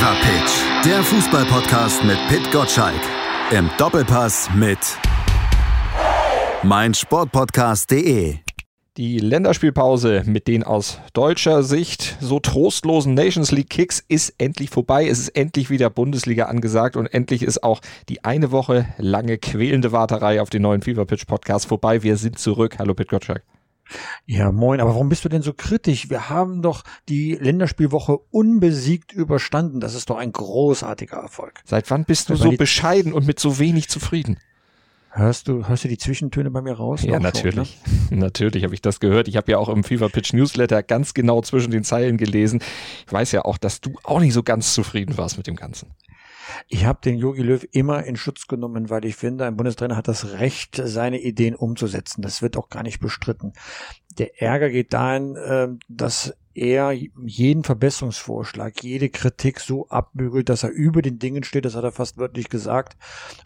Fever Pitch, der Fußballpodcast mit Pit Gottschalk. Im Doppelpass mit meinsportpodcast.de. Die Länderspielpause mit den aus deutscher Sicht so trostlosen Nations League Kicks ist endlich vorbei. Es ist endlich wieder Bundesliga angesagt und endlich ist auch die eine Woche lange quälende Warterei auf den neuen Fever Pitch Podcast vorbei. Wir sind zurück. Hallo Pit Gottschalk. Ja, moin, aber warum bist du denn so kritisch? Wir haben doch die Länderspielwoche unbesiegt überstanden. Das ist doch ein großartiger Erfolg. Seit wann bist du so bescheiden und mit so wenig zufrieden? Hörst du, hörst du die Zwischentöne bei mir raus? Ja, natürlich. Schon, ne? Natürlich habe ich das gehört. Ich habe ja auch im Fever Pitch Newsletter ganz genau zwischen den Zeilen gelesen. Ich weiß ja auch, dass du auch nicht so ganz zufrieden warst mit dem Ganzen. Ich habe den Yogi Löw immer in Schutz genommen, weil ich finde, ein Bundestrainer hat das Recht, seine Ideen umzusetzen. Das wird auch gar nicht bestritten. Der Ärger geht dahin, ähm, dass er jeden Verbesserungsvorschlag, jede Kritik so abbügelt, dass er über den Dingen steht, das hat er fast wörtlich gesagt,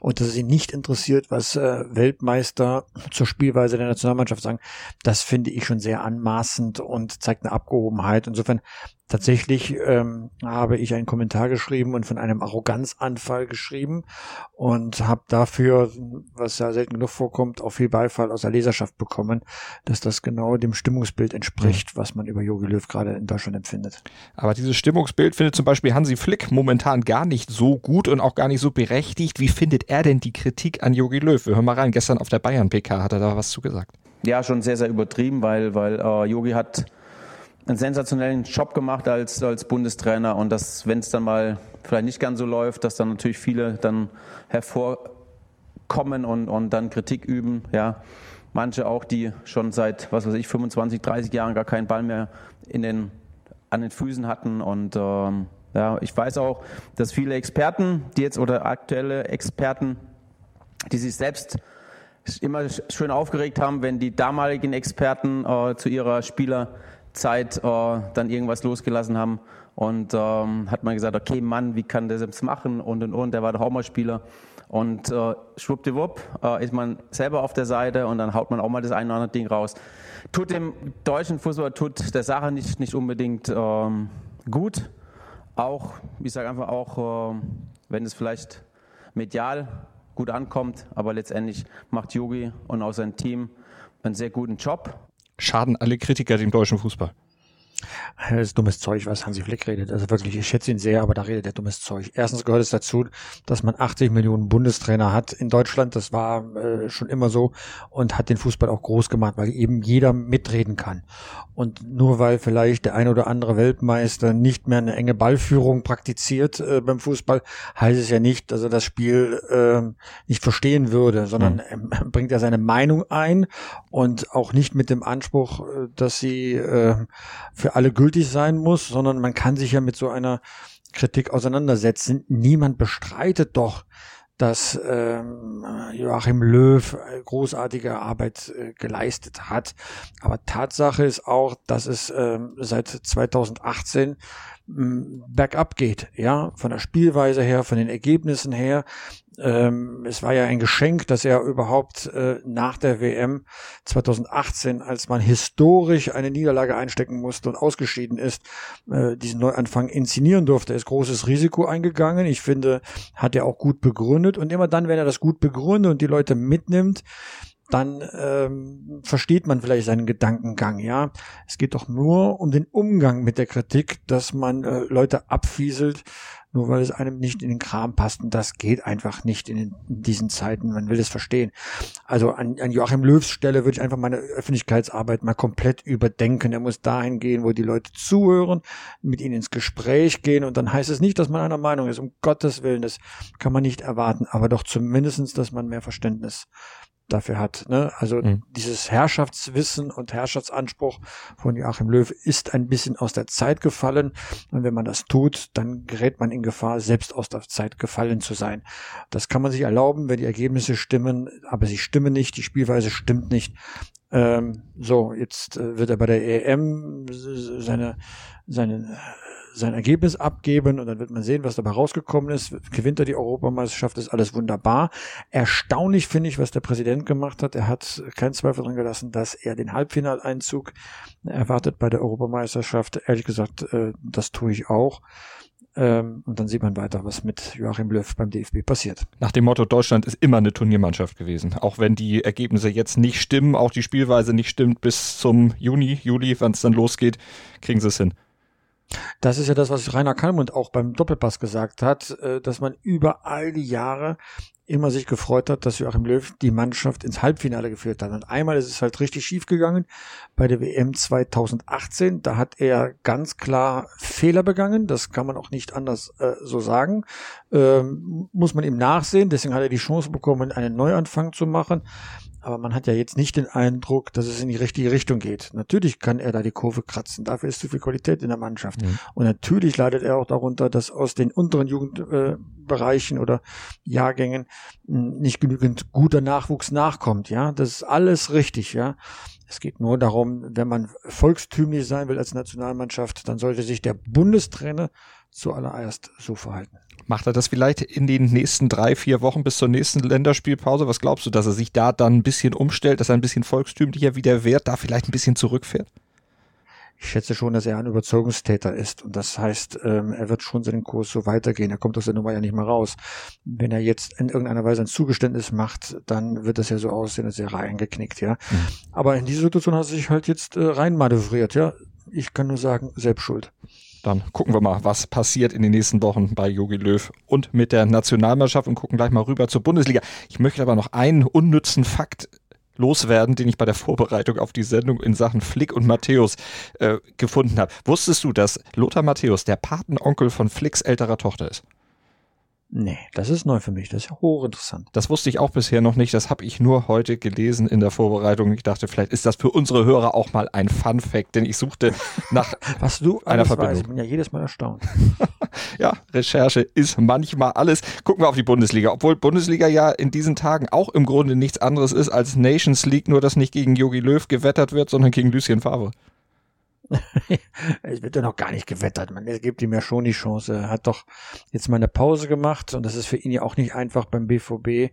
und dass es ihn nicht interessiert, was äh, Weltmeister zur Spielweise der Nationalmannschaft sagen, das finde ich schon sehr anmaßend und zeigt eine Abgehobenheit. Insofern Tatsächlich ähm, habe ich einen Kommentar geschrieben und von einem Arroganzanfall geschrieben und habe dafür, was ja selten genug vorkommt, auch viel Beifall aus der Leserschaft bekommen, dass das genau dem Stimmungsbild entspricht, was man über Jogi Löw gerade in Deutschland empfindet. Aber dieses Stimmungsbild findet zum Beispiel Hansi Flick momentan gar nicht so gut und auch gar nicht so berechtigt. Wie findet er denn die Kritik an Jogi Löw? Wir hören mal rein. Gestern auf der Bayern-PK hat er da was zugesagt. Ja, schon sehr, sehr übertrieben, weil, weil Jogi äh, hat einen sensationellen Job gemacht als, als Bundestrainer und dass, wenn es dann mal vielleicht nicht ganz so läuft, dass dann natürlich viele dann hervorkommen und, und dann Kritik üben. Ja. Manche auch, die schon seit, was weiß ich, 25, 30 Jahren gar keinen Ball mehr in den, an den Füßen hatten und ähm, ja, ich weiß auch, dass viele Experten, die jetzt oder aktuelle Experten, die sich selbst immer schön aufgeregt haben, wenn die damaligen Experten äh, zu ihrer Spieler Zeit äh, dann irgendwas losgelassen haben. Und ähm, hat man gesagt, okay, Mann, wie kann der selbst machen und und und, der war doch auch mal Spieler. Und äh, schwuppdiwupp äh, ist man selber auf der Seite und dann haut man auch mal das eine oder andere Ding raus. Tut dem deutschen Fußball, tut der Sache nicht, nicht unbedingt ähm, gut. Auch, ich sage einfach auch, äh, wenn es vielleicht medial gut ankommt, aber letztendlich macht Yogi und auch sein Team einen sehr guten Job schaden alle Kritiker dem deutschen Fußball. Das ist dummes Zeug, was Hansi Flick redet. Also wirklich, ich schätze ihn sehr, aber da redet er dummes Zeug. Erstens gehört es dazu, dass man 80 Millionen Bundestrainer hat in Deutschland. Das war äh, schon immer so und hat den Fußball auch groß gemacht, weil eben jeder mitreden kann. Und nur weil vielleicht der ein oder andere Weltmeister nicht mehr eine enge Ballführung praktiziert äh, beim Fußball, heißt es ja nicht, dass er das Spiel äh, nicht verstehen würde, sondern mhm. er bringt er seine Meinung ein und auch nicht mit dem Anspruch, äh, dass sie äh, alle gültig sein muss, sondern man kann sich ja mit so einer Kritik auseinandersetzen. Niemand bestreitet doch, dass ähm, Joachim Löw großartige Arbeit äh, geleistet hat. Aber Tatsache ist auch, dass es ähm, seit 2018 bergab geht, ja, von der Spielweise her, von den Ergebnissen her. Ähm, es war ja ein Geschenk, dass er überhaupt äh, nach der WM 2018, als man historisch eine Niederlage einstecken musste und ausgeschieden ist, äh, diesen Neuanfang inszenieren durfte. Er ist großes Risiko eingegangen. Ich finde, hat er auch gut begründet. Und immer dann, wenn er das gut begründet und die Leute mitnimmt, dann ähm, versteht man vielleicht seinen Gedankengang, ja. Es geht doch nur um den Umgang mit der Kritik, dass man äh, Leute abfieselt, nur weil es einem nicht in den Kram passt. Und das geht einfach nicht in, den, in diesen Zeiten. Man will es verstehen. Also an, an Joachim Löws Stelle würde ich einfach meine Öffentlichkeitsarbeit mal komplett überdenken. Er muss dahin gehen, wo die Leute zuhören, mit ihnen ins Gespräch gehen. Und dann heißt es nicht, dass man einer Meinung ist. Um Gottes Willen, das kann man nicht erwarten. Aber doch zumindestens, dass man mehr Verständnis dafür hat. Ne? Also mhm. dieses Herrschaftswissen und Herrschaftsanspruch von Joachim Löw ist ein bisschen aus der Zeit gefallen. Und wenn man das tut, dann gerät man in Gefahr, selbst aus der Zeit gefallen zu sein. Das kann man sich erlauben, wenn die Ergebnisse stimmen, aber sie stimmen nicht, die Spielweise stimmt nicht. Ähm, so, jetzt äh, wird er bei der EM seine, seine sein Ergebnis abgeben und dann wird man sehen, was dabei rausgekommen ist. Gewinnt er die Europameisterschaft, ist alles wunderbar. Erstaunlich finde ich, was der Präsident gemacht hat. Er hat keinen Zweifel dran gelassen, dass er den Halbfinaleinzug erwartet bei der Europameisterschaft. Ehrlich gesagt, äh, das tue ich auch. Ähm, und dann sieht man weiter, was mit Joachim Löw beim DFB passiert. Nach dem Motto, Deutschland ist immer eine Turniermannschaft gewesen. Auch wenn die Ergebnisse jetzt nicht stimmen, auch die Spielweise nicht stimmt, bis zum Juni, Juli, wenn es dann losgeht, kriegen sie es hin. Das ist ja das, was Rainer Kallmund auch beim Doppelpass gesagt hat, äh, dass man über all die Jahre immer sich gefreut hat, dass Joachim Löw die Mannschaft ins Halbfinale geführt hat. Und einmal ist es halt richtig schief gegangen bei der WM 2018. Da hat er ganz klar Fehler begangen. Das kann man auch nicht anders äh, so sagen. Ähm, muss man ihm nachsehen. Deswegen hat er die Chance bekommen, einen Neuanfang zu machen. Aber man hat ja jetzt nicht den Eindruck, dass es in die richtige Richtung geht. Natürlich kann er da die Kurve kratzen. Dafür ist zu viel Qualität in der Mannschaft. Mhm. Und natürlich leidet er auch darunter, dass aus den unteren Jugendbereichen äh, oder Jahrgängen hm, nicht genügend guter Nachwuchs nachkommt. Ja, das ist alles richtig. Ja, es geht nur darum, wenn man volkstümlich sein will als Nationalmannschaft, dann sollte sich der Bundestrainer zuallererst so verhalten. Macht er das vielleicht in den nächsten drei, vier Wochen bis zur nächsten Länderspielpause? Was glaubst du, dass er sich da dann ein bisschen umstellt, dass er ein bisschen volkstümlicher wieder wird, da vielleicht ein bisschen zurückfährt? Ich schätze schon, dass er ein Überzeugungstäter ist. Und das heißt, ähm, er wird schon seinen Kurs so weitergehen. Er kommt aus der Nummer ja nicht mehr raus. Wenn er jetzt in irgendeiner Weise ein Zugeständnis macht, dann wird das ja so aussehen, als wäre er eingeknickt, ja. Mhm. Aber in diese Situation hat er sich halt jetzt äh, reinmanövriert, ja. Ich kann nur sagen, selbst schuld. Dann gucken wir mal, was passiert in den nächsten Wochen bei Jogi Löw und mit der Nationalmannschaft und gucken gleich mal rüber zur Bundesliga. Ich möchte aber noch einen unnützen Fakt loswerden, den ich bei der Vorbereitung auf die Sendung in Sachen Flick und Matthäus äh, gefunden habe. Wusstest du, dass Lothar Matthäus der Patenonkel von Flicks älterer Tochter ist? Nee, das ist neu für mich. Das ist ja hochinteressant. Das wusste ich auch bisher noch nicht. Das habe ich nur heute gelesen in der Vorbereitung. Ich dachte, vielleicht ist das für unsere Hörer auch mal ein Fun Fact, denn ich suchte nach Was du einer Verbindung. Weißt. Ich bin ja jedes Mal erstaunt. ja, Recherche ist manchmal alles. Gucken wir auf die Bundesliga. Obwohl Bundesliga ja in diesen Tagen auch im Grunde nichts anderes ist als Nations League, nur dass nicht gegen Jogi Löw gewettert wird, sondern gegen Lucien Favre. Es wird ja noch gar nicht gewettert. Man gibt ihm ja schon die Chance. Er hat doch jetzt mal eine Pause gemacht und das ist für ihn ja auch nicht einfach beim BVB äh,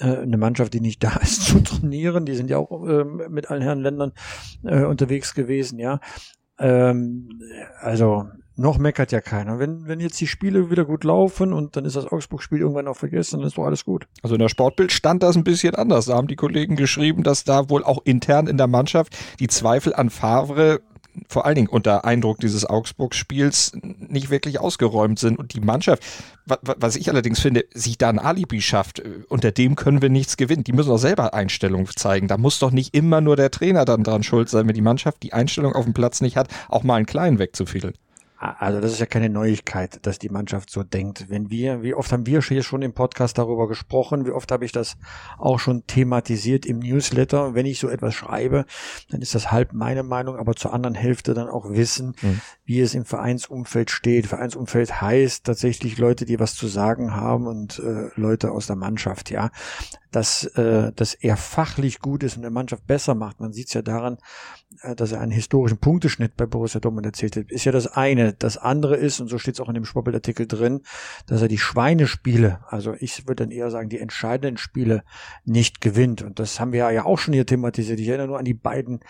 eine Mannschaft, die nicht da ist, zu trainieren. Die sind ja auch äh, mit allen Herren Ländern äh, unterwegs gewesen, ja. Ähm, also noch meckert ja keiner. Wenn, wenn jetzt die Spiele wieder gut laufen und dann ist das Augsburg-Spiel irgendwann auch vergessen, dann ist doch alles gut. Also in der Sportbild stand das ein bisschen anders. Da haben die Kollegen geschrieben, dass da wohl auch intern in der Mannschaft die Zweifel an Favre vor allen Dingen unter Eindruck dieses Augsburg-Spiels nicht wirklich ausgeräumt sind und die Mannschaft, was ich allerdings finde, sich da ein Alibi schafft, äh, unter dem können wir nichts gewinnen. Die müssen doch selber Einstellung zeigen. Da muss doch nicht immer nur der Trainer dann dran schuld sein, wenn die Mannschaft die Einstellung auf dem Platz nicht hat, auch mal einen Kleinen wegzufiedeln. Also das ist ja keine Neuigkeit, dass die Mannschaft so denkt. Wenn wir, wie oft haben wir hier schon im Podcast darüber gesprochen, wie oft habe ich das auch schon thematisiert im Newsletter. Wenn ich so etwas schreibe, dann ist das halb meine Meinung, aber zur anderen Hälfte dann auch Wissen, mhm. wie es im Vereinsumfeld steht. Vereinsumfeld heißt tatsächlich Leute, die was zu sagen haben und äh, Leute aus der Mannschaft, ja dass, äh, dass er fachlich gut ist und der Mannschaft besser macht. Man sieht es ja daran, dass er einen historischen Punkteschnitt bei Borussia Dortmund erzielt hat. Ist ja das eine. Das andere ist, und so steht es auch in dem Sportbildartikel drin, dass er die Schweinespiele, also ich würde dann eher sagen, die entscheidenden Spiele nicht gewinnt. Und das haben wir ja auch schon hier thematisiert. Ich erinnere nur an die beiden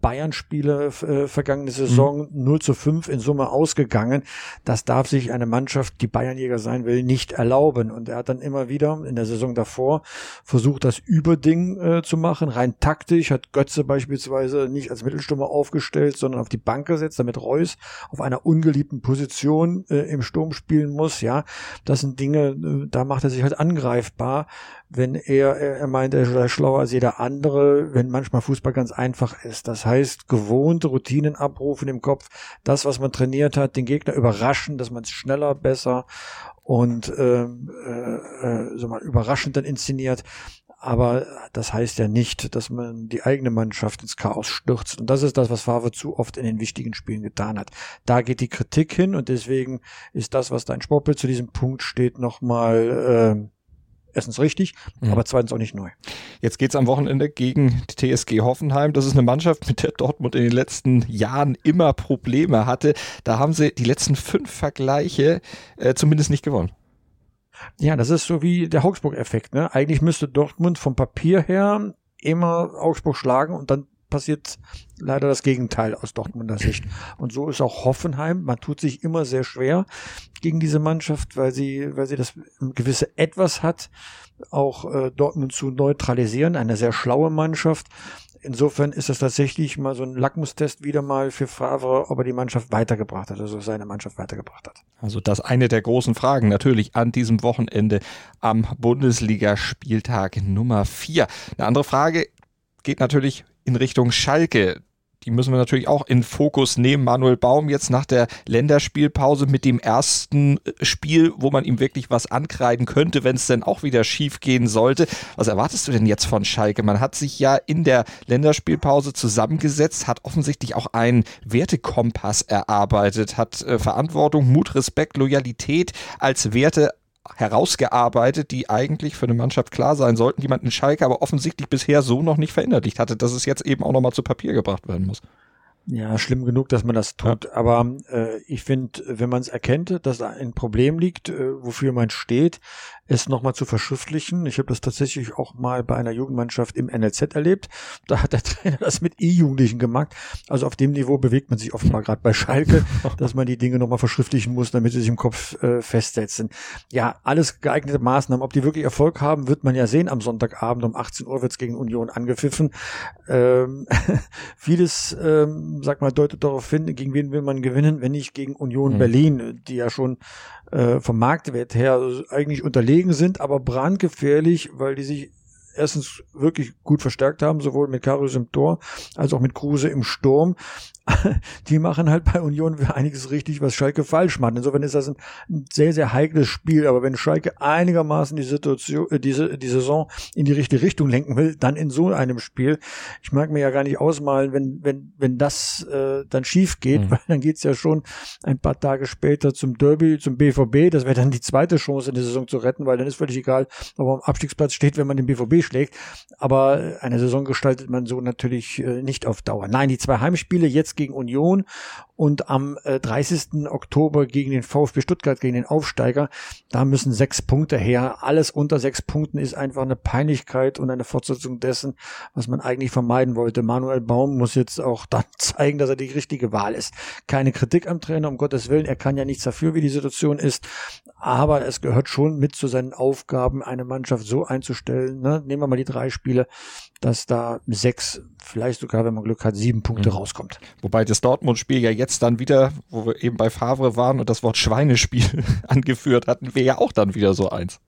Bayern-Spiele äh, vergangene Saison mhm. 0 zu 5 in Summe ausgegangen. Das darf sich eine Mannschaft, die Bayernjäger sein will, nicht erlauben. Und er hat dann immer wieder in der Saison davor versucht, das Überding äh, zu machen. Rein taktisch hat Götze beispielsweise nicht als Mittelstürmer aufgestellt, sondern auf die Bank gesetzt, damit Reus auf einer ungeliebten Position äh, im Sturm spielen muss. Ja, das sind Dinge, äh, da macht er sich halt angreifbar wenn er, er meint, er sei schlauer als jeder andere, wenn manchmal Fußball ganz einfach ist. Das heißt, gewohnte Routinen abrufen im Kopf, das, was man trainiert hat, den Gegner überraschen, dass man es schneller, besser und ähm, äh, äh, so mal überraschend dann inszeniert. Aber das heißt ja nicht, dass man die eigene Mannschaft ins Chaos stürzt. Und das ist das, was Favre zu oft in den wichtigen Spielen getan hat. Da geht die Kritik hin und deswegen ist das, was da in Sportbild zu diesem Punkt steht, nochmal äh, erstens richtig, mhm. aber zweitens auch nicht neu. Jetzt geht's am Wochenende gegen die TSG Hoffenheim. Das ist eine Mannschaft, mit der Dortmund in den letzten Jahren immer Probleme hatte. Da haben sie die letzten fünf Vergleiche äh, zumindest nicht gewonnen. Ja, das ist so wie der Augsburg-Effekt. Ne? Eigentlich müsste Dortmund vom Papier her immer Augsburg schlagen und dann passiert leider das Gegenteil aus Dortmunder Sicht. Und so ist auch Hoffenheim. Man tut sich immer sehr schwer gegen diese Mannschaft, weil sie, weil sie das gewisse Etwas hat, auch äh, Dortmund zu neutralisieren. Eine sehr schlaue Mannschaft. Insofern ist das tatsächlich mal so ein Lackmustest wieder mal für Favre, ob er die Mannschaft weitergebracht hat, also seine Mannschaft weitergebracht hat. Also das eine der großen Fragen natürlich an diesem Wochenende am Bundesligaspieltag Nummer vier. Eine andere Frage geht natürlich in Richtung Schalke die müssen wir natürlich auch in Fokus nehmen. Manuel Baum jetzt nach der Länderspielpause mit dem ersten äh, Spiel, wo man ihm wirklich was ankreiden könnte, wenn es denn auch wieder schief gehen sollte. Was erwartest du denn jetzt von Schalke? Man hat sich ja in der Länderspielpause zusammengesetzt, hat offensichtlich auch einen Wertekompass erarbeitet, hat äh, Verantwortung, Mut, Respekt, Loyalität als Werte herausgearbeitet, die eigentlich für eine Mannschaft klar sein sollten, die man in Schalke aber offensichtlich bisher so noch nicht verinnerlicht hatte, dass es jetzt eben auch nochmal zu Papier gebracht werden muss. Ja, schlimm genug, dass man das tut. Ja. Aber äh, ich finde, wenn man es erkennt, dass da ein Problem liegt, äh, wofür man steht, es nochmal zu verschriftlichen. Ich habe das tatsächlich auch mal bei einer Jugendmannschaft im NLZ erlebt. Da hat der Trainer das mit E-Jugendlichen gemacht. Also auf dem Niveau bewegt man sich offenbar gerade bei Schalke, dass man die Dinge nochmal verschriftlichen muss, damit sie sich im Kopf äh, festsetzen. Ja, alles geeignete Maßnahmen. Ob die wirklich Erfolg haben, wird man ja sehen. Am Sonntagabend um 18 Uhr wird's gegen Union angepfiffen. Ähm, vieles, ähm, sag mal, deutet darauf hin, gegen wen will man gewinnen, wenn nicht gegen Union mhm. Berlin, die ja schon äh, vom Marktwert her eigentlich unterlegen sind, aber brandgefährlich, weil die sich erstens wirklich gut verstärkt haben, sowohl mit Karius im Tor als auch mit Kruse im Sturm. die machen halt bei Union einiges richtig, was Schalke falsch macht. Insofern ist das ein, sehr, sehr heikles Spiel. Aber wenn Schalke einigermaßen die Situation, äh, diese, die Saison in die richtige Richtung lenken will, dann in so einem Spiel. Ich mag mir ja gar nicht ausmalen, wenn, wenn, wenn das äh, dann schief geht, mhm. weil dann geht's ja schon ein paar Tage später zum Derby, zum BVB. Das wäre dann die zweite Chance in der Saison zu retten, weil dann ist völlig egal, ob man am Abstiegsplatz steht, wenn man den BVB schlägt. Aber eine Saison gestaltet man so natürlich äh, nicht auf Dauer. Nein, die zwei Heimspiele jetzt gegen Union und am äh, 30. Oktober gegen den VfB Stuttgart, gegen den Aufsteiger. Da müssen sechs Punkte her. Alles unter sechs Punkten ist einfach eine Peinlichkeit und eine Fortsetzung dessen, was man eigentlich vermeiden wollte. Manuel Baum muss jetzt auch dann zeigen, dass er die richtige Wahl ist. Keine Kritik am Trainer, um Gottes Willen. Er kann ja nichts dafür, wie die Situation ist. Aber es gehört schon mit zu seinen Aufgaben, eine Mannschaft so einzustellen. Ne? Nehmen wir mal die drei Spiele, dass da sechs, vielleicht sogar, wenn man Glück hat, sieben Punkte mhm. rauskommt. Wobei das Dortmund-Spiel ja jetzt dann wieder, wo wir eben bei Favre waren und das Wort Schweinespiel angeführt hatten, wäre ja auch dann wieder so eins.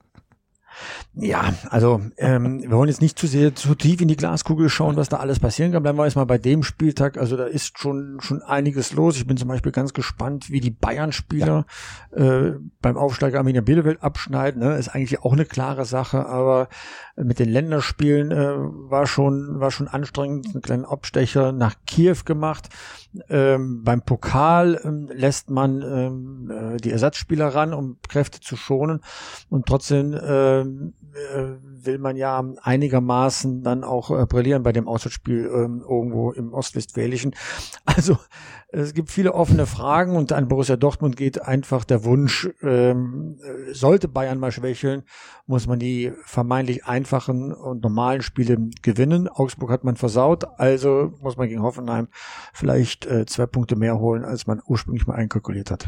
Ja, also ähm, wir wollen jetzt nicht zu sehr zu tief in die Glaskugel schauen, was da alles passieren kann. Bleiben wir erstmal bei dem Spieltag. Also da ist schon schon einiges los. Ich bin zum Beispiel ganz gespannt, wie die Bayern-Spieler ja. äh, beim Aufsteiger Arminia Bielefeld abschneiden. Ne? Ist eigentlich auch eine klare Sache, aber mit den Länderspielen äh, war schon war schon anstrengend. Einen kleinen Abstecher nach Kiew gemacht. Ähm, beim Pokal ähm, lässt man ähm, äh, die Ersatzspieler ran, um Kräfte zu schonen und trotzdem äh, äh, will man ja einigermaßen dann auch äh, brillieren bei dem Auswärtsspiel ähm, irgendwo im Ostwestfälischen. Also es gibt viele offene Fragen und an Borussia Dortmund geht einfach der Wunsch, ähm, äh, sollte Bayern mal schwächeln, muss man die vermeintlich einfachen und normalen Spiele gewinnen. Augsburg hat man versaut, also muss man gegen Hoffenheim vielleicht äh, zwei Punkte mehr holen, als man ursprünglich mal einkalkuliert hat.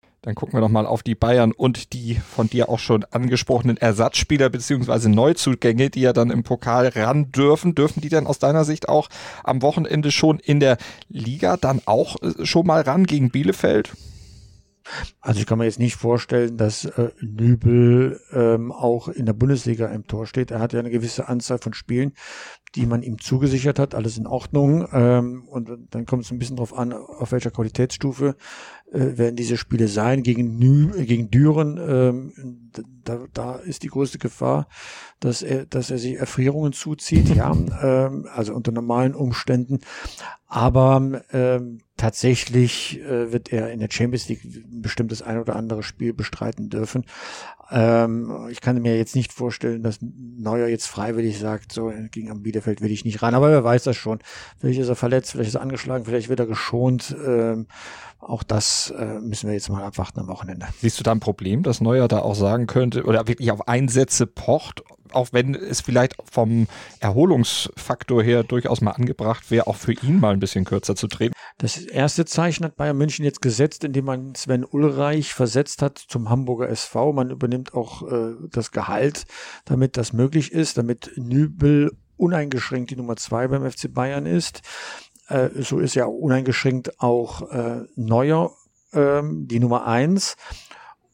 Dann gucken wir doch mal auf die Bayern und die von dir auch schon angesprochenen Ersatzspieler beziehungsweise Neuzugänge, die ja dann im Pokal ran dürfen. Dürfen die dann aus deiner Sicht auch am Wochenende schon in der Liga dann auch äh, schon mal ran gegen Bielefeld? Also ich kann mir jetzt nicht vorstellen, dass äh, Nübel ähm, auch in der Bundesliga im Tor steht. Er hat ja eine gewisse Anzahl von Spielen, die man ihm zugesichert hat. Alles in Ordnung. Ähm, und dann kommt es ein bisschen drauf an, auf welcher Qualitätsstufe äh, werden diese Spiele sein. Gegen, Nü äh, gegen Düren, ähm, da, da ist die größte Gefahr, dass er, dass er sich Erfrierungen zuzieht, ja, ähm, also unter normalen Umständen. Aber ähm, tatsächlich äh, wird er in der Champions League bestimmt das ein oder andere Spiel bestreiten dürfen. Ähm, ich kann mir jetzt nicht vorstellen, dass Neuer jetzt freiwillig sagt, so gegen am Bielefeld will ich nicht ran. Aber wer weiß das schon. Vielleicht ist er verletzt, vielleicht ist er angeschlagen, vielleicht wird er geschont. Ähm, auch das äh, müssen wir jetzt mal abwarten am Wochenende. Siehst du da ein Problem, dass Neuer da auch sagen könnte oder wirklich auf Einsätze pocht, auch wenn es vielleicht vom Erholungsfaktor her durchaus mal angebracht wäre, auch für ihn mal ein bisschen kürzer zu treten? Das erste Zeichen hat Bayern München jetzt gesetzt, indem man Sven Ulreich versetzt hat zum Hamburger SV. Man übernimmt auch äh, das Gehalt, damit das möglich ist, damit Nübel uneingeschränkt die Nummer zwei beim FC Bayern ist. Äh, so ist ja uneingeschränkt auch äh, Neuer ähm, die Nummer eins.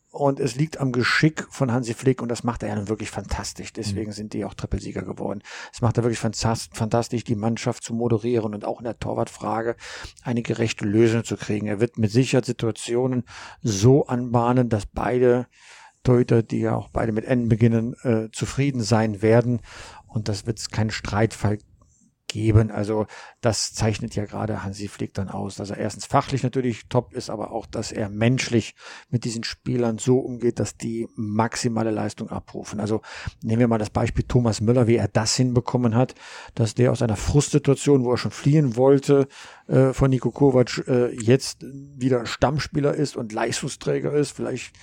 Und es liegt am Geschick von Hansi Flick und das macht er ja nun wirklich fantastisch. Deswegen mhm. sind die auch Trippelsieger geworden. Es macht er wirklich fantastisch, die Mannschaft zu moderieren und auch in der Torwartfrage eine gerechte Lösung zu kriegen. Er wird mit Sicherheit Situationen so anbahnen, dass beide Torhüter, die ja auch beide mit N beginnen, äh, zufrieden sein werden. Und das wird kein Streitfall geben. Also das zeichnet ja gerade Hansi Flick dann aus, dass er erstens fachlich natürlich top ist, aber auch, dass er menschlich mit diesen Spielern so umgeht, dass die maximale Leistung abrufen. Also nehmen wir mal das Beispiel Thomas Müller, wie er das hinbekommen hat, dass der aus einer Frustsituation, wo er schon fliehen wollte, äh, von Niko Kovac äh, jetzt wieder Stammspieler ist und Leistungsträger ist, vielleicht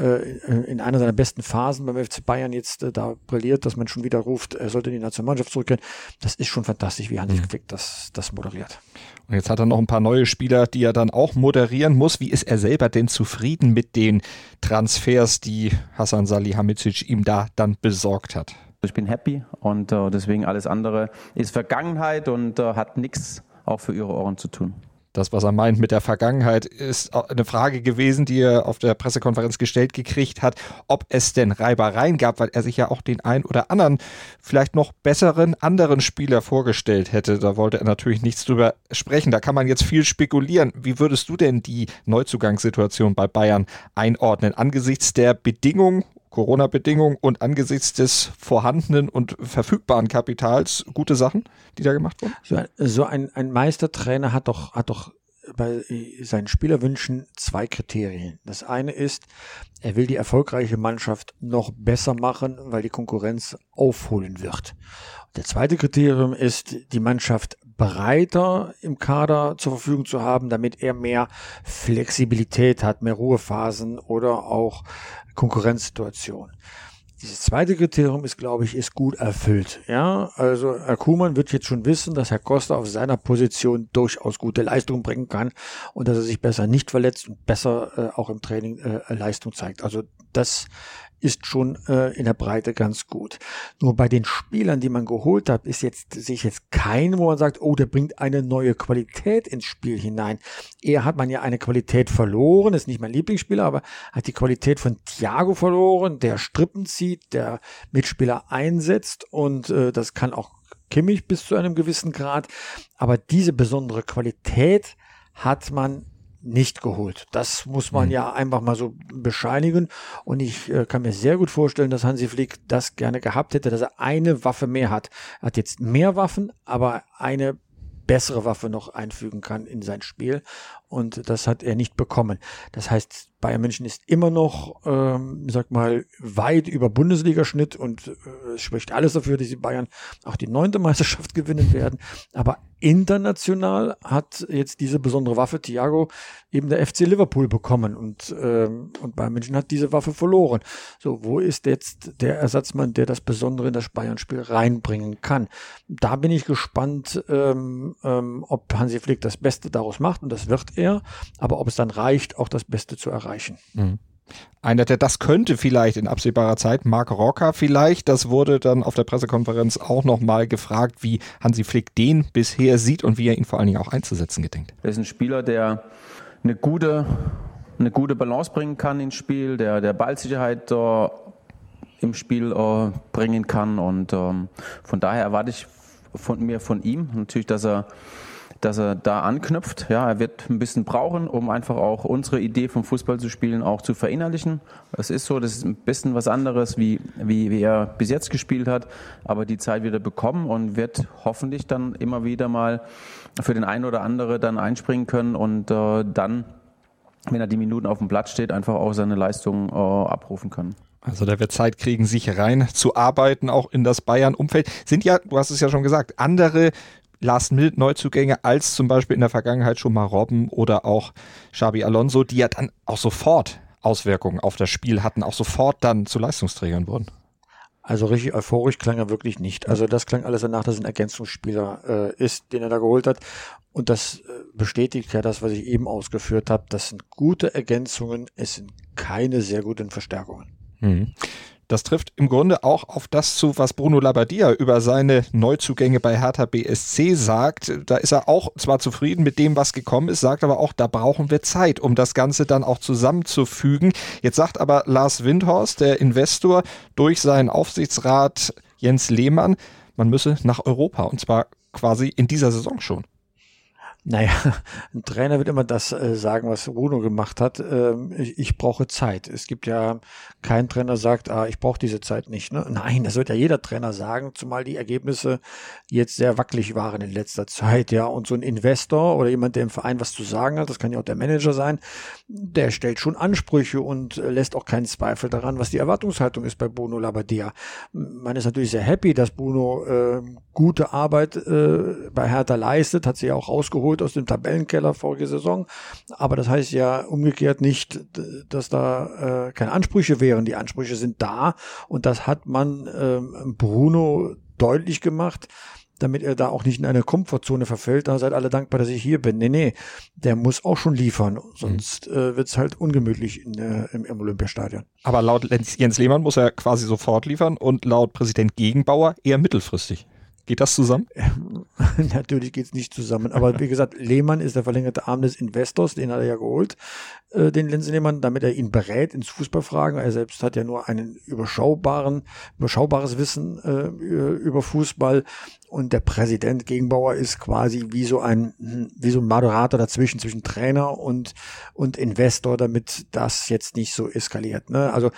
in einer seiner besten Phasen beim FC Bayern jetzt äh, da brilliert, dass man schon wieder ruft, er sollte in die Nationalmannschaft zurückkehren. Das ist schon fantastisch, wie Hansi mhm. Flick das, das moderiert. Und jetzt hat er noch ein paar neue Spieler, die er dann auch moderieren muss. Wie ist er selber denn zufrieden mit den Transfers, die Hassan Salihamidzic ihm da dann besorgt hat? Ich bin happy und äh, deswegen alles andere ist Vergangenheit und äh, hat nichts auch für ihre Ohren zu tun das, was er meint mit der Vergangenheit, ist eine Frage gewesen, die er auf der Pressekonferenz gestellt gekriegt hat, ob es denn Reibereien gab, weil er sich ja auch den ein oder anderen, vielleicht noch besseren anderen Spieler vorgestellt hätte. Da wollte er natürlich nichts drüber sprechen. Da kann man jetzt viel spekulieren. Wie würdest du denn die Neuzugangssituation bei Bayern einordnen angesichts der Bedingungen Corona-Bedingungen und angesichts des vorhandenen und verfügbaren Kapitals gute Sachen, die da gemacht wurden? So, so ein, ein Meistertrainer hat doch, hat doch bei seinen Spielerwünschen zwei Kriterien. Das eine ist, er will die erfolgreiche Mannschaft noch besser machen, weil die Konkurrenz aufholen wird. Der zweite Kriterium ist, die Mannschaft breiter im Kader zur Verfügung zu haben, damit er mehr Flexibilität hat, mehr Ruhephasen oder auch Konkurrenzsituation. Dieses zweite Kriterium ist, glaube ich, ist gut erfüllt. Ja, also Herr Kuhmann wird jetzt schon wissen, dass Herr Costa auf seiner Position durchaus gute Leistung bringen kann und dass er sich besser nicht verletzt und besser äh, auch im Training äh, Leistung zeigt. Also das ist schon äh, in der Breite ganz gut. Nur bei den Spielern, die man geholt hat, ist jetzt sich jetzt kein, wo man sagt, oh, der bringt eine neue Qualität ins Spiel hinein. Eher hat man ja eine Qualität verloren, ist nicht mein Lieblingsspieler, aber hat die Qualität von Thiago verloren, der Strippen zieht, der Mitspieler einsetzt und äh, das kann auch Kimmich bis zu einem gewissen Grad. Aber diese besondere Qualität hat man nicht geholt. Das muss man mhm. ja einfach mal so bescheinigen. Und ich äh, kann mir sehr gut vorstellen, dass Hansi Flick das gerne gehabt hätte, dass er eine Waffe mehr hat. Er hat jetzt mehr Waffen, aber eine bessere Waffe noch einfügen kann in sein Spiel. Und das hat er nicht bekommen. Das heißt, Bayern München ist immer noch, ähm, sag mal, weit über Bundesligaschnitt und äh, es spricht alles dafür, dass die Bayern auch die neunte Meisterschaft gewinnen werden. Aber international hat jetzt diese besondere Waffe Thiago eben der FC Liverpool bekommen und, ähm, und Bayern München hat diese Waffe verloren. So, wo ist jetzt der Ersatzmann, der das Besondere in das Bayern-Spiel reinbringen kann? Da bin ich gespannt, ähm, ähm, ob Hansi Flick das Beste daraus macht und das wird er, aber ob es dann reicht, auch das Beste zu erreichen. Mhm. Einer, der das könnte vielleicht in absehbarer Zeit, Marc Rocker vielleicht, das wurde dann auf der Pressekonferenz auch nochmal gefragt, wie Hansi Flick den bisher sieht und wie er ihn vor allen Dingen auch einzusetzen gedenkt. Er ist ein Spieler, der eine gute eine gute Balance bringen kann ins Spiel, der, der Ballsicherheit äh, im Spiel äh, bringen kann. Und ähm, von daher erwarte ich von mir, von ihm natürlich, dass er dass er da anknüpft. Ja, er wird ein bisschen brauchen, um einfach auch unsere Idee vom Fußball zu spielen auch zu verinnerlichen. Es ist so, das ist ein bisschen was anderes, wie, wie, wie er bis jetzt gespielt hat, aber die Zeit wird er bekommen und wird hoffentlich dann immer wieder mal für den einen oder andere dann einspringen können und äh, dann, wenn er die Minuten auf dem Platz steht, einfach auch seine Leistung äh, abrufen kann. Also der wird Zeit kriegen, sich rein zu arbeiten, auch in das Bayern-Umfeld. Sind ja, du hast es ja schon gesagt, andere Last-Minute-Neuzugänge als zum Beispiel in der Vergangenheit schon mal Robben oder auch Xabi Alonso, die ja dann auch sofort Auswirkungen auf das Spiel hatten, auch sofort dann zu Leistungsträgern wurden. Also richtig euphorisch klang er wirklich nicht. Also das klang alles danach, dass er ein Ergänzungsspieler äh, ist, den er da geholt hat. Und das äh, bestätigt ja das, was ich eben ausgeführt habe. Das sind gute Ergänzungen, es sind keine sehr guten Verstärkungen. Mhm. Das trifft im Grunde auch auf das zu, was Bruno Labbadia über seine Neuzugänge bei Hertha BSC sagt. Da ist er auch zwar zufrieden mit dem, was gekommen ist, sagt aber auch, da brauchen wir Zeit, um das Ganze dann auch zusammenzufügen. Jetzt sagt aber Lars Windhorst, der Investor, durch seinen Aufsichtsrat Jens Lehmann, man müsse nach Europa und zwar quasi in dieser Saison schon. Naja, ein Trainer wird immer das äh, sagen, was Bruno gemacht hat. Ähm, ich, ich, brauche Zeit. Es gibt ja kein Trainer sagt, ah, ich brauche diese Zeit nicht. Ne? Nein, das wird ja jeder Trainer sagen, zumal die Ergebnisse jetzt sehr wackelig waren in letzter Zeit. Ja, und so ein Investor oder jemand, der im Verein was zu sagen hat, das kann ja auch der Manager sein, der stellt schon Ansprüche und äh, lässt auch keinen Zweifel daran, was die Erwartungshaltung ist bei Bruno Labbadia. Man ist natürlich sehr happy, dass Bruno äh, gute Arbeit äh, bei Hertha leistet, hat sie ja auch rausgeholt aus dem Tabellenkeller vorige Saison. Aber das heißt ja umgekehrt nicht, dass da äh, keine Ansprüche wären. Die Ansprüche sind da und das hat man äh, Bruno deutlich gemacht damit er da auch nicht in eine Komfortzone verfällt. Da seid alle dankbar, dass ich hier bin. Nee, nee, der muss auch schon liefern, sonst mhm. äh, wird's halt ungemütlich in, äh, im, im Olympiastadion. Aber laut Jens Lehmann muss er quasi sofort liefern und laut Präsident Gegenbauer eher mittelfristig. Geht das zusammen? Natürlich geht es nicht zusammen. Aber wie gesagt, Lehmann ist der verlängerte Arm des Investors, den hat er ja geholt, äh, den Linsen Lehmann, damit er ihn berät ins Fußballfragen. Er selbst hat ja nur einen überschaubaren, überschaubares Wissen äh, über Fußball. Und der Präsident Gegenbauer ist quasi wie so ein, wie so ein Moderator dazwischen, zwischen Trainer und, und Investor, damit das jetzt nicht so eskaliert. Ne? Also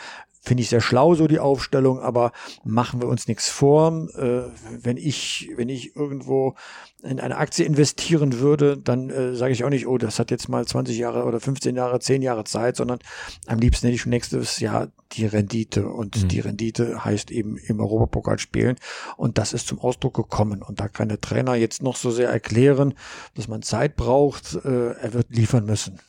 Finde ich sehr schlau, so die Aufstellung, aber machen wir uns nichts vor. Äh, wenn ich, wenn ich irgendwo in eine Aktie investieren würde, dann äh, sage ich auch nicht, oh, das hat jetzt mal 20 Jahre oder 15 Jahre, 10 Jahre Zeit, sondern am liebsten hätte ich schon nächstes Jahr die Rendite. Und mhm. die Rendite heißt eben im Europapokal spielen. Und das ist zum Ausdruck gekommen. Und da kann der Trainer jetzt noch so sehr erklären, dass man Zeit braucht. Äh, er wird liefern müssen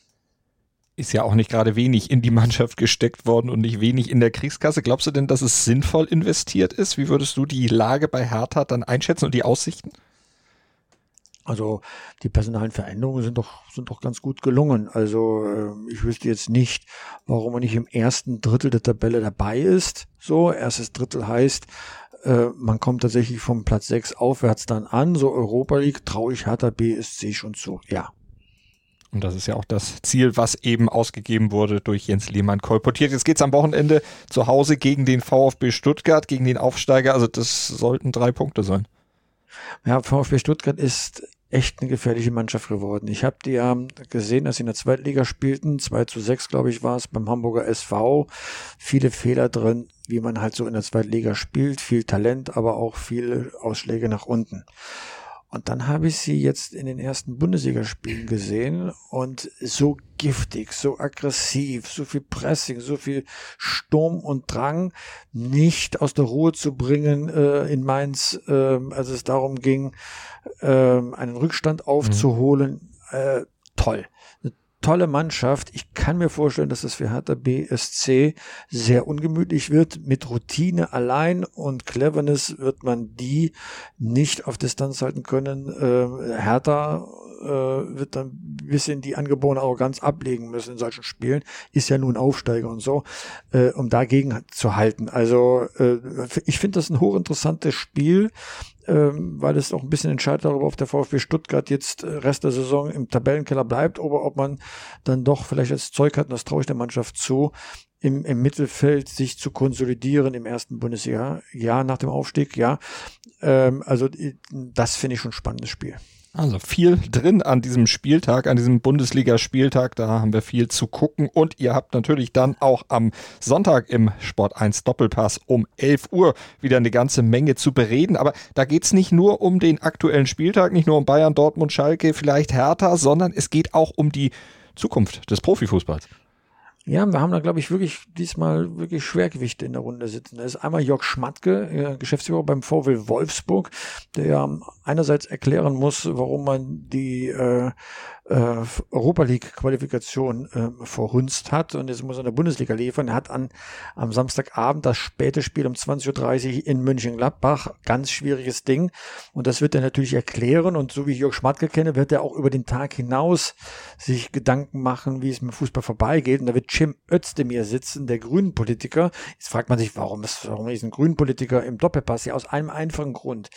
ist ja auch nicht gerade wenig in die Mannschaft gesteckt worden und nicht wenig in der Kriegskasse. Glaubst du denn, dass es sinnvoll investiert ist? Wie würdest du die Lage bei Hertha dann einschätzen und die Aussichten? Also die personalen Veränderungen sind doch, sind doch ganz gut gelungen. Also äh, ich wüsste jetzt nicht, warum man nicht im ersten Drittel der Tabelle dabei ist. So, erstes Drittel heißt, äh, man kommt tatsächlich vom Platz 6 aufwärts dann an. So Europa League traue ich Hertha BSC schon zu. Ja. Und das ist ja auch das Ziel, was eben ausgegeben wurde durch Jens Lehmann kolportiert. Jetzt geht's am Wochenende zu Hause gegen den VfB Stuttgart, gegen den Aufsteiger. Also das sollten drei Punkte sein. Ja, VfB Stuttgart ist echt eine gefährliche Mannschaft geworden. Ich habe die ja gesehen, dass sie in der Zweitliga spielten. 2 zu 6, glaube ich, war es beim Hamburger SV. Viele Fehler drin, wie man halt so in der Zweitliga spielt. Viel Talent, aber auch viele Ausschläge nach unten. Und dann habe ich sie jetzt in den ersten Bundesligaspielen gesehen und so giftig, so aggressiv, so viel Pressing, so viel Sturm und Drang nicht aus der Ruhe zu bringen äh, in Mainz, äh, als es darum ging, äh, einen Rückstand aufzuholen. Mhm. Toll tolle Mannschaft. Ich kann mir vorstellen, dass es für Hertha BSC sehr ungemütlich wird. Mit Routine allein und Cleverness wird man die nicht auf Distanz halten können. Äh, Hertha äh, wird dann bisschen die angeborene Arroganz ablegen müssen in solchen Spielen. Ist ja nun Aufsteiger und so, äh, um dagegen zu halten. Also äh, ich finde das ein hochinteressantes Spiel ähm, weil es auch ein bisschen entscheidet darüber, ob der VfB Stuttgart jetzt äh, Rest der Saison im Tabellenkeller bleibt oder ob man dann doch vielleicht das Zeug hat, und das traue ich der Mannschaft zu, im, im Mittelfeld sich zu konsolidieren im ersten Bundesjahr, ja, nach dem Aufstieg, ja. Ähm, also das finde ich schon ein spannendes Spiel. Also viel drin an diesem Spieltag, an diesem Bundesliga-Spieltag. Da haben wir viel zu gucken. Und ihr habt natürlich dann auch am Sonntag im Sport 1 Doppelpass um 11 Uhr wieder eine ganze Menge zu bereden. Aber da geht's nicht nur um den aktuellen Spieltag, nicht nur um Bayern, Dortmund, Schalke, vielleicht Hertha, sondern es geht auch um die Zukunft des Profifußballs. Ja, wir haben da, glaube ich, wirklich diesmal wirklich Schwergewichte in der Runde sitzen. Da ist einmal Jörg Schmatke, äh, Geschäftsführer beim VW Wolfsburg, der ja einerseits erklären muss, warum man die äh, äh, Europa League Qualifikation äh, verhunzt hat und jetzt muss er in der Bundesliga liefern. Er hat an, am Samstagabend das späte Spiel um 20.30 Uhr in München-Gladbach. Ganz schwieriges Ding. Und das wird er natürlich erklären. Und so wie ich Jörg Schmatke kenne, wird er auch über den Tag hinaus sich Gedanken machen, wie es mit Fußball vorbeigeht. Und da wird Jim Özdemir sitzen, der Grünen-Politiker. Jetzt fragt man sich, warum ist, warum ist ein Grünen-Politiker im Doppelpass? Ja, aus einem einfachen Grund.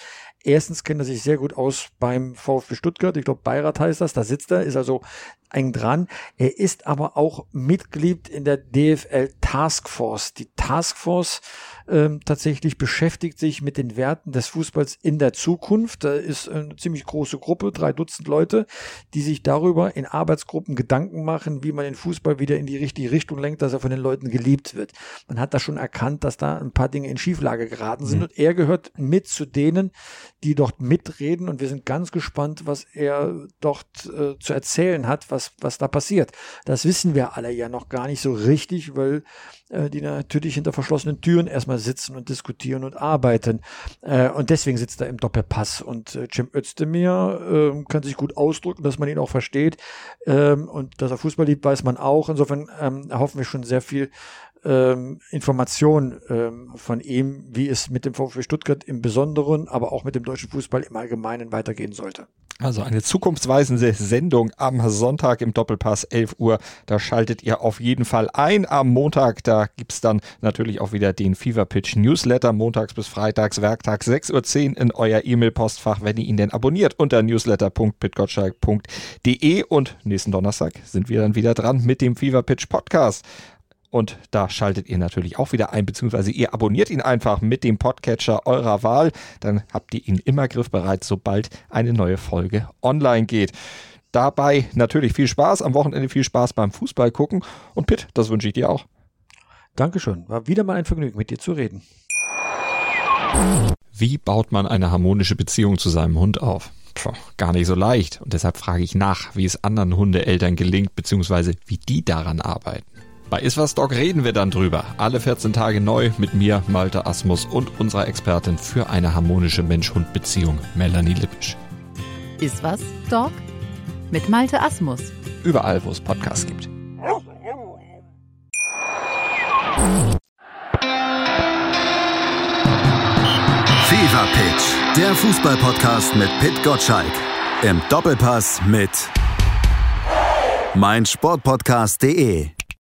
Erstens kennt er sich sehr gut aus beim VfB Stuttgart. Ich glaube, Beirat heißt das. Da sitzt er, ist also eng dran. Er ist aber auch Mitglied in der DFL Taskforce. Die Taskforce ähm, tatsächlich beschäftigt sich mit den Werten des Fußballs in der Zukunft. Da ist eine ziemlich große Gruppe, drei Dutzend Leute, die sich darüber in Arbeitsgruppen Gedanken machen, wie man den Fußball wieder in die richtige Richtung lenkt, dass er von den Leuten geliebt wird. Man hat da schon erkannt, dass da ein paar Dinge in Schieflage geraten sind mhm. und er gehört mit zu denen, die dort mitreden und wir sind ganz gespannt, was er dort äh, zu erzählen hat, was, was da passiert. Das wissen wir alle ja noch gar nicht so richtig, weil äh, die natürlich hinter verschlossenen Türen erstmal sitzen und diskutieren und arbeiten. Äh, und deswegen sitzt er im Doppelpass. Und äh, Jim Özdemir äh, kann sich gut ausdrücken, dass man ihn auch versteht. Ähm, und dass er Fußball liebt, weiß man auch. Insofern ähm, erhoffen wir schon sehr viel ähm, Information ähm, von ihm, wie es mit dem VfB Stuttgart im Besonderen, aber auch mit dem deutschen Fußball im Allgemeinen weitergehen sollte. Also eine zukunftsweisende Sendung am Sonntag im Doppelpass 11 Uhr. Da schaltet ihr auf jeden Fall ein. Am Montag, da gibt's dann natürlich auch wieder den Fever Pitch Newsletter. Montags bis Freitags, Werktags 6.10 Uhr in euer E-Mail-Postfach, wenn ihr ihn denn abonniert unter newsletter.pitgottschalk.de. Und nächsten Donnerstag sind wir dann wieder dran mit dem Fever Pitch Podcast. Und da schaltet ihr natürlich auch wieder ein, beziehungsweise ihr abonniert ihn einfach mit dem Podcatcher eurer Wahl. Dann habt ihr ihn immer griffbereit, sobald eine neue Folge online geht. Dabei natürlich viel Spaß, am Wochenende viel Spaß beim Fußball gucken. Und Pitt, das wünsche ich dir auch. Dankeschön. War wieder mal ein Vergnügen, mit dir zu reden. Wie baut man eine harmonische Beziehung zu seinem Hund auf? Puh, gar nicht so leicht. Und deshalb frage ich nach, wie es anderen Hundeeltern gelingt, beziehungsweise wie die daran arbeiten. Bei Iswas Dog reden wir dann drüber. Alle 14 Tage neu mit mir, Malte Asmus und unserer Expertin für eine harmonische Mensch-Hund-Beziehung, Melanie Lippisch. Iswas Dog mit Malte Asmus. Überall, wo es Podcasts gibt. Fever Pitch, der Fußballpodcast mit Pit Gottschalk. Im Doppelpass mit meinsportpodcast.de.